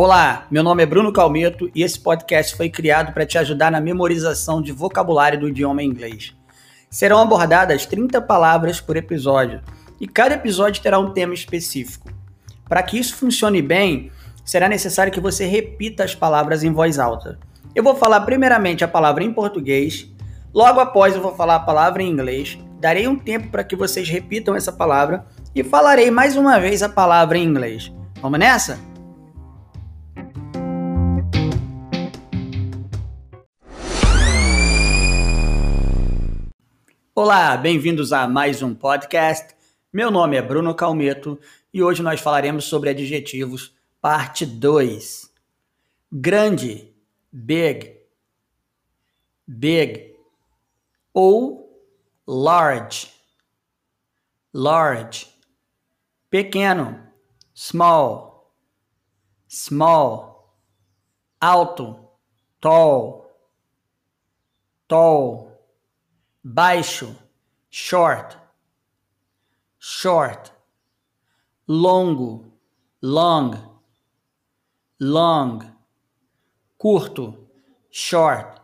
Olá, meu nome é Bruno Calmeto e esse podcast foi criado para te ajudar na memorização de vocabulário do idioma inglês. Serão abordadas 30 palavras por episódio e cada episódio terá um tema específico. Para que isso funcione bem, será necessário que você repita as palavras em voz alta. Eu vou falar primeiramente a palavra em português, logo após eu vou falar a palavra em inglês, darei um tempo para que vocês repitam essa palavra e falarei mais uma vez a palavra em inglês. Vamos nessa? Olá, bem-vindos a mais um podcast. Meu nome é Bruno Calmeto e hoje nós falaremos sobre adjetivos, parte 2. Grande, big, big, ou large, large. Pequeno, small, small. Alto, tall, tall baixo, short, short, longo, long, long, curto, short,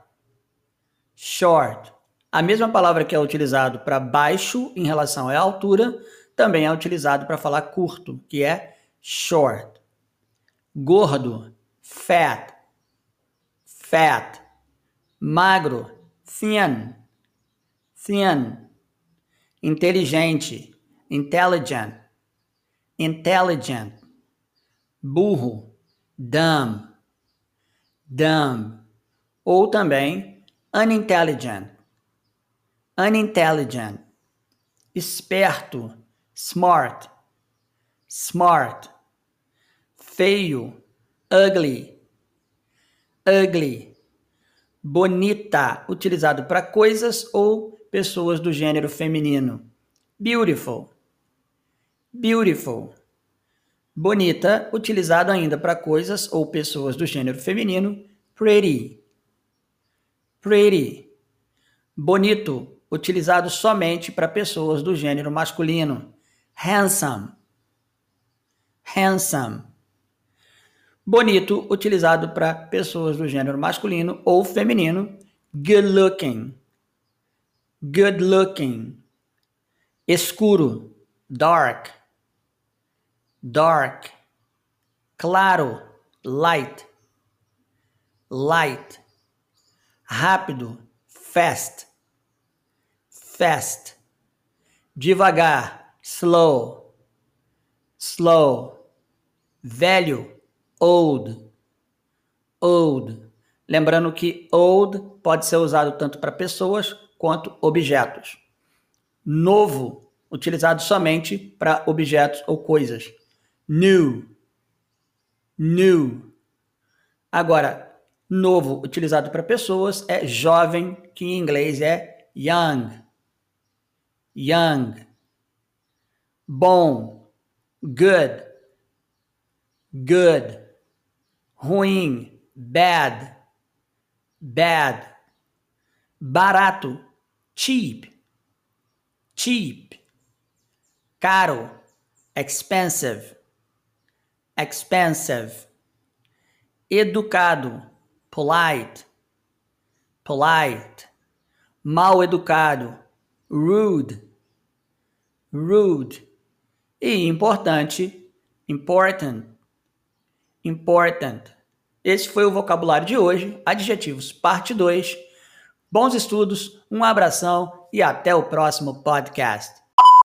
short. A mesma palavra que é utilizado para baixo em relação à altura, também é utilizado para falar curto, que é short. Gordo, fat, fat. Magro, thin thin, inteligente, intelligent, intelligent, burro, dumb, dumb, ou também unintelligent, unintelligent, esperto, smart, smart, feio, ugly, ugly, bonita, utilizado para coisas ou pessoas do gênero feminino. Beautiful. Beautiful. Bonita, utilizado ainda para coisas ou pessoas do gênero feminino. Pretty. Pretty. Bonito, utilizado somente para pessoas do gênero masculino. Handsome. Handsome. Bonito, utilizado para pessoas do gênero masculino ou feminino. Good looking good looking, escuro, dark, dark, claro, light, light, rápido, fast, fast, devagar, slow, slow, velho, old, old. Lembrando que old pode ser usado tanto para pessoas quanto objetos. Novo, utilizado somente para objetos ou coisas. New. New. Agora, novo, utilizado para pessoas, é jovem, que em inglês é young. Young. Bom. Good. Good. Ruim. Bad. Bad. Barato. Cheap, cheap, caro, expensive, expensive, educado, polite, polite, mal educado, rude, rude, e importante, important, important. Esse foi o vocabulário de hoje, adjetivos, parte 2. Bons estudos, um abração e até o próximo podcast.